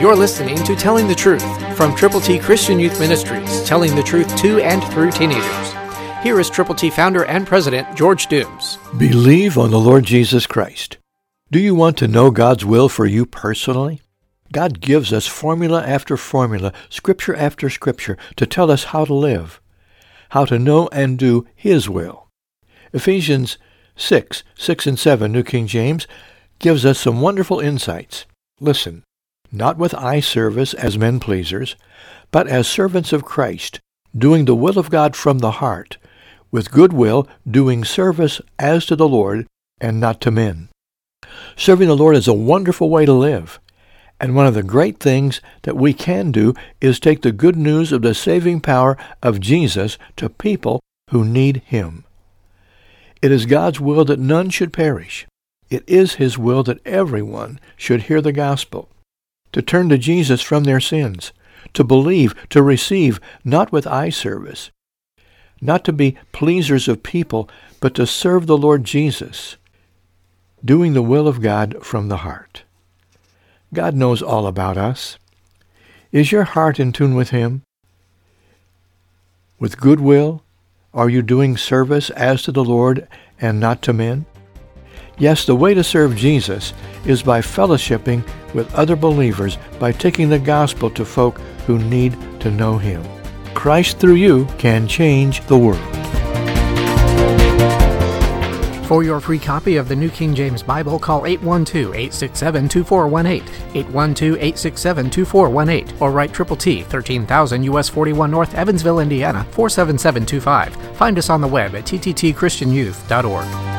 You're listening to Telling the Truth from Triple T Christian Youth Ministries, telling the truth to and through teenagers. Here is Triple T founder and president George Dooms. Believe on the Lord Jesus Christ. Do you want to know God's will for you personally? God gives us formula after formula, scripture after scripture, to tell us how to live, how to know and do His will. Ephesians 6, 6 and 7, New King James, gives us some wonderful insights. Listen, not with eye service as men pleasers, but as servants of Christ, doing the will of God from the heart, with good will, doing service as to the Lord and not to men. Serving the Lord is a wonderful way to live. And one of the great things that we can do is take the good news of the saving power of Jesus to people who need him. It is God's will that none should perish. It is his will that everyone should hear the gospel, to turn to Jesus from their sins, to believe, to receive, not with eye service, not to be pleasers of people, but to serve the Lord Jesus, doing the will of God from the heart. God knows all about us. Is your heart in tune with him? With good will, are you doing service as to the Lord and not to men? Yes, the way to serve Jesus is by fellowshipping with other believers, by taking the gospel to folk who need to know him. Christ through you can change the world. For your free copy of the New King James Bible, call 812-867-2418, 812-867-2418, or write Triple T, 13000 US 41 North, Evansville, Indiana, 47725. Find us on the web at tttchristianyouth.org.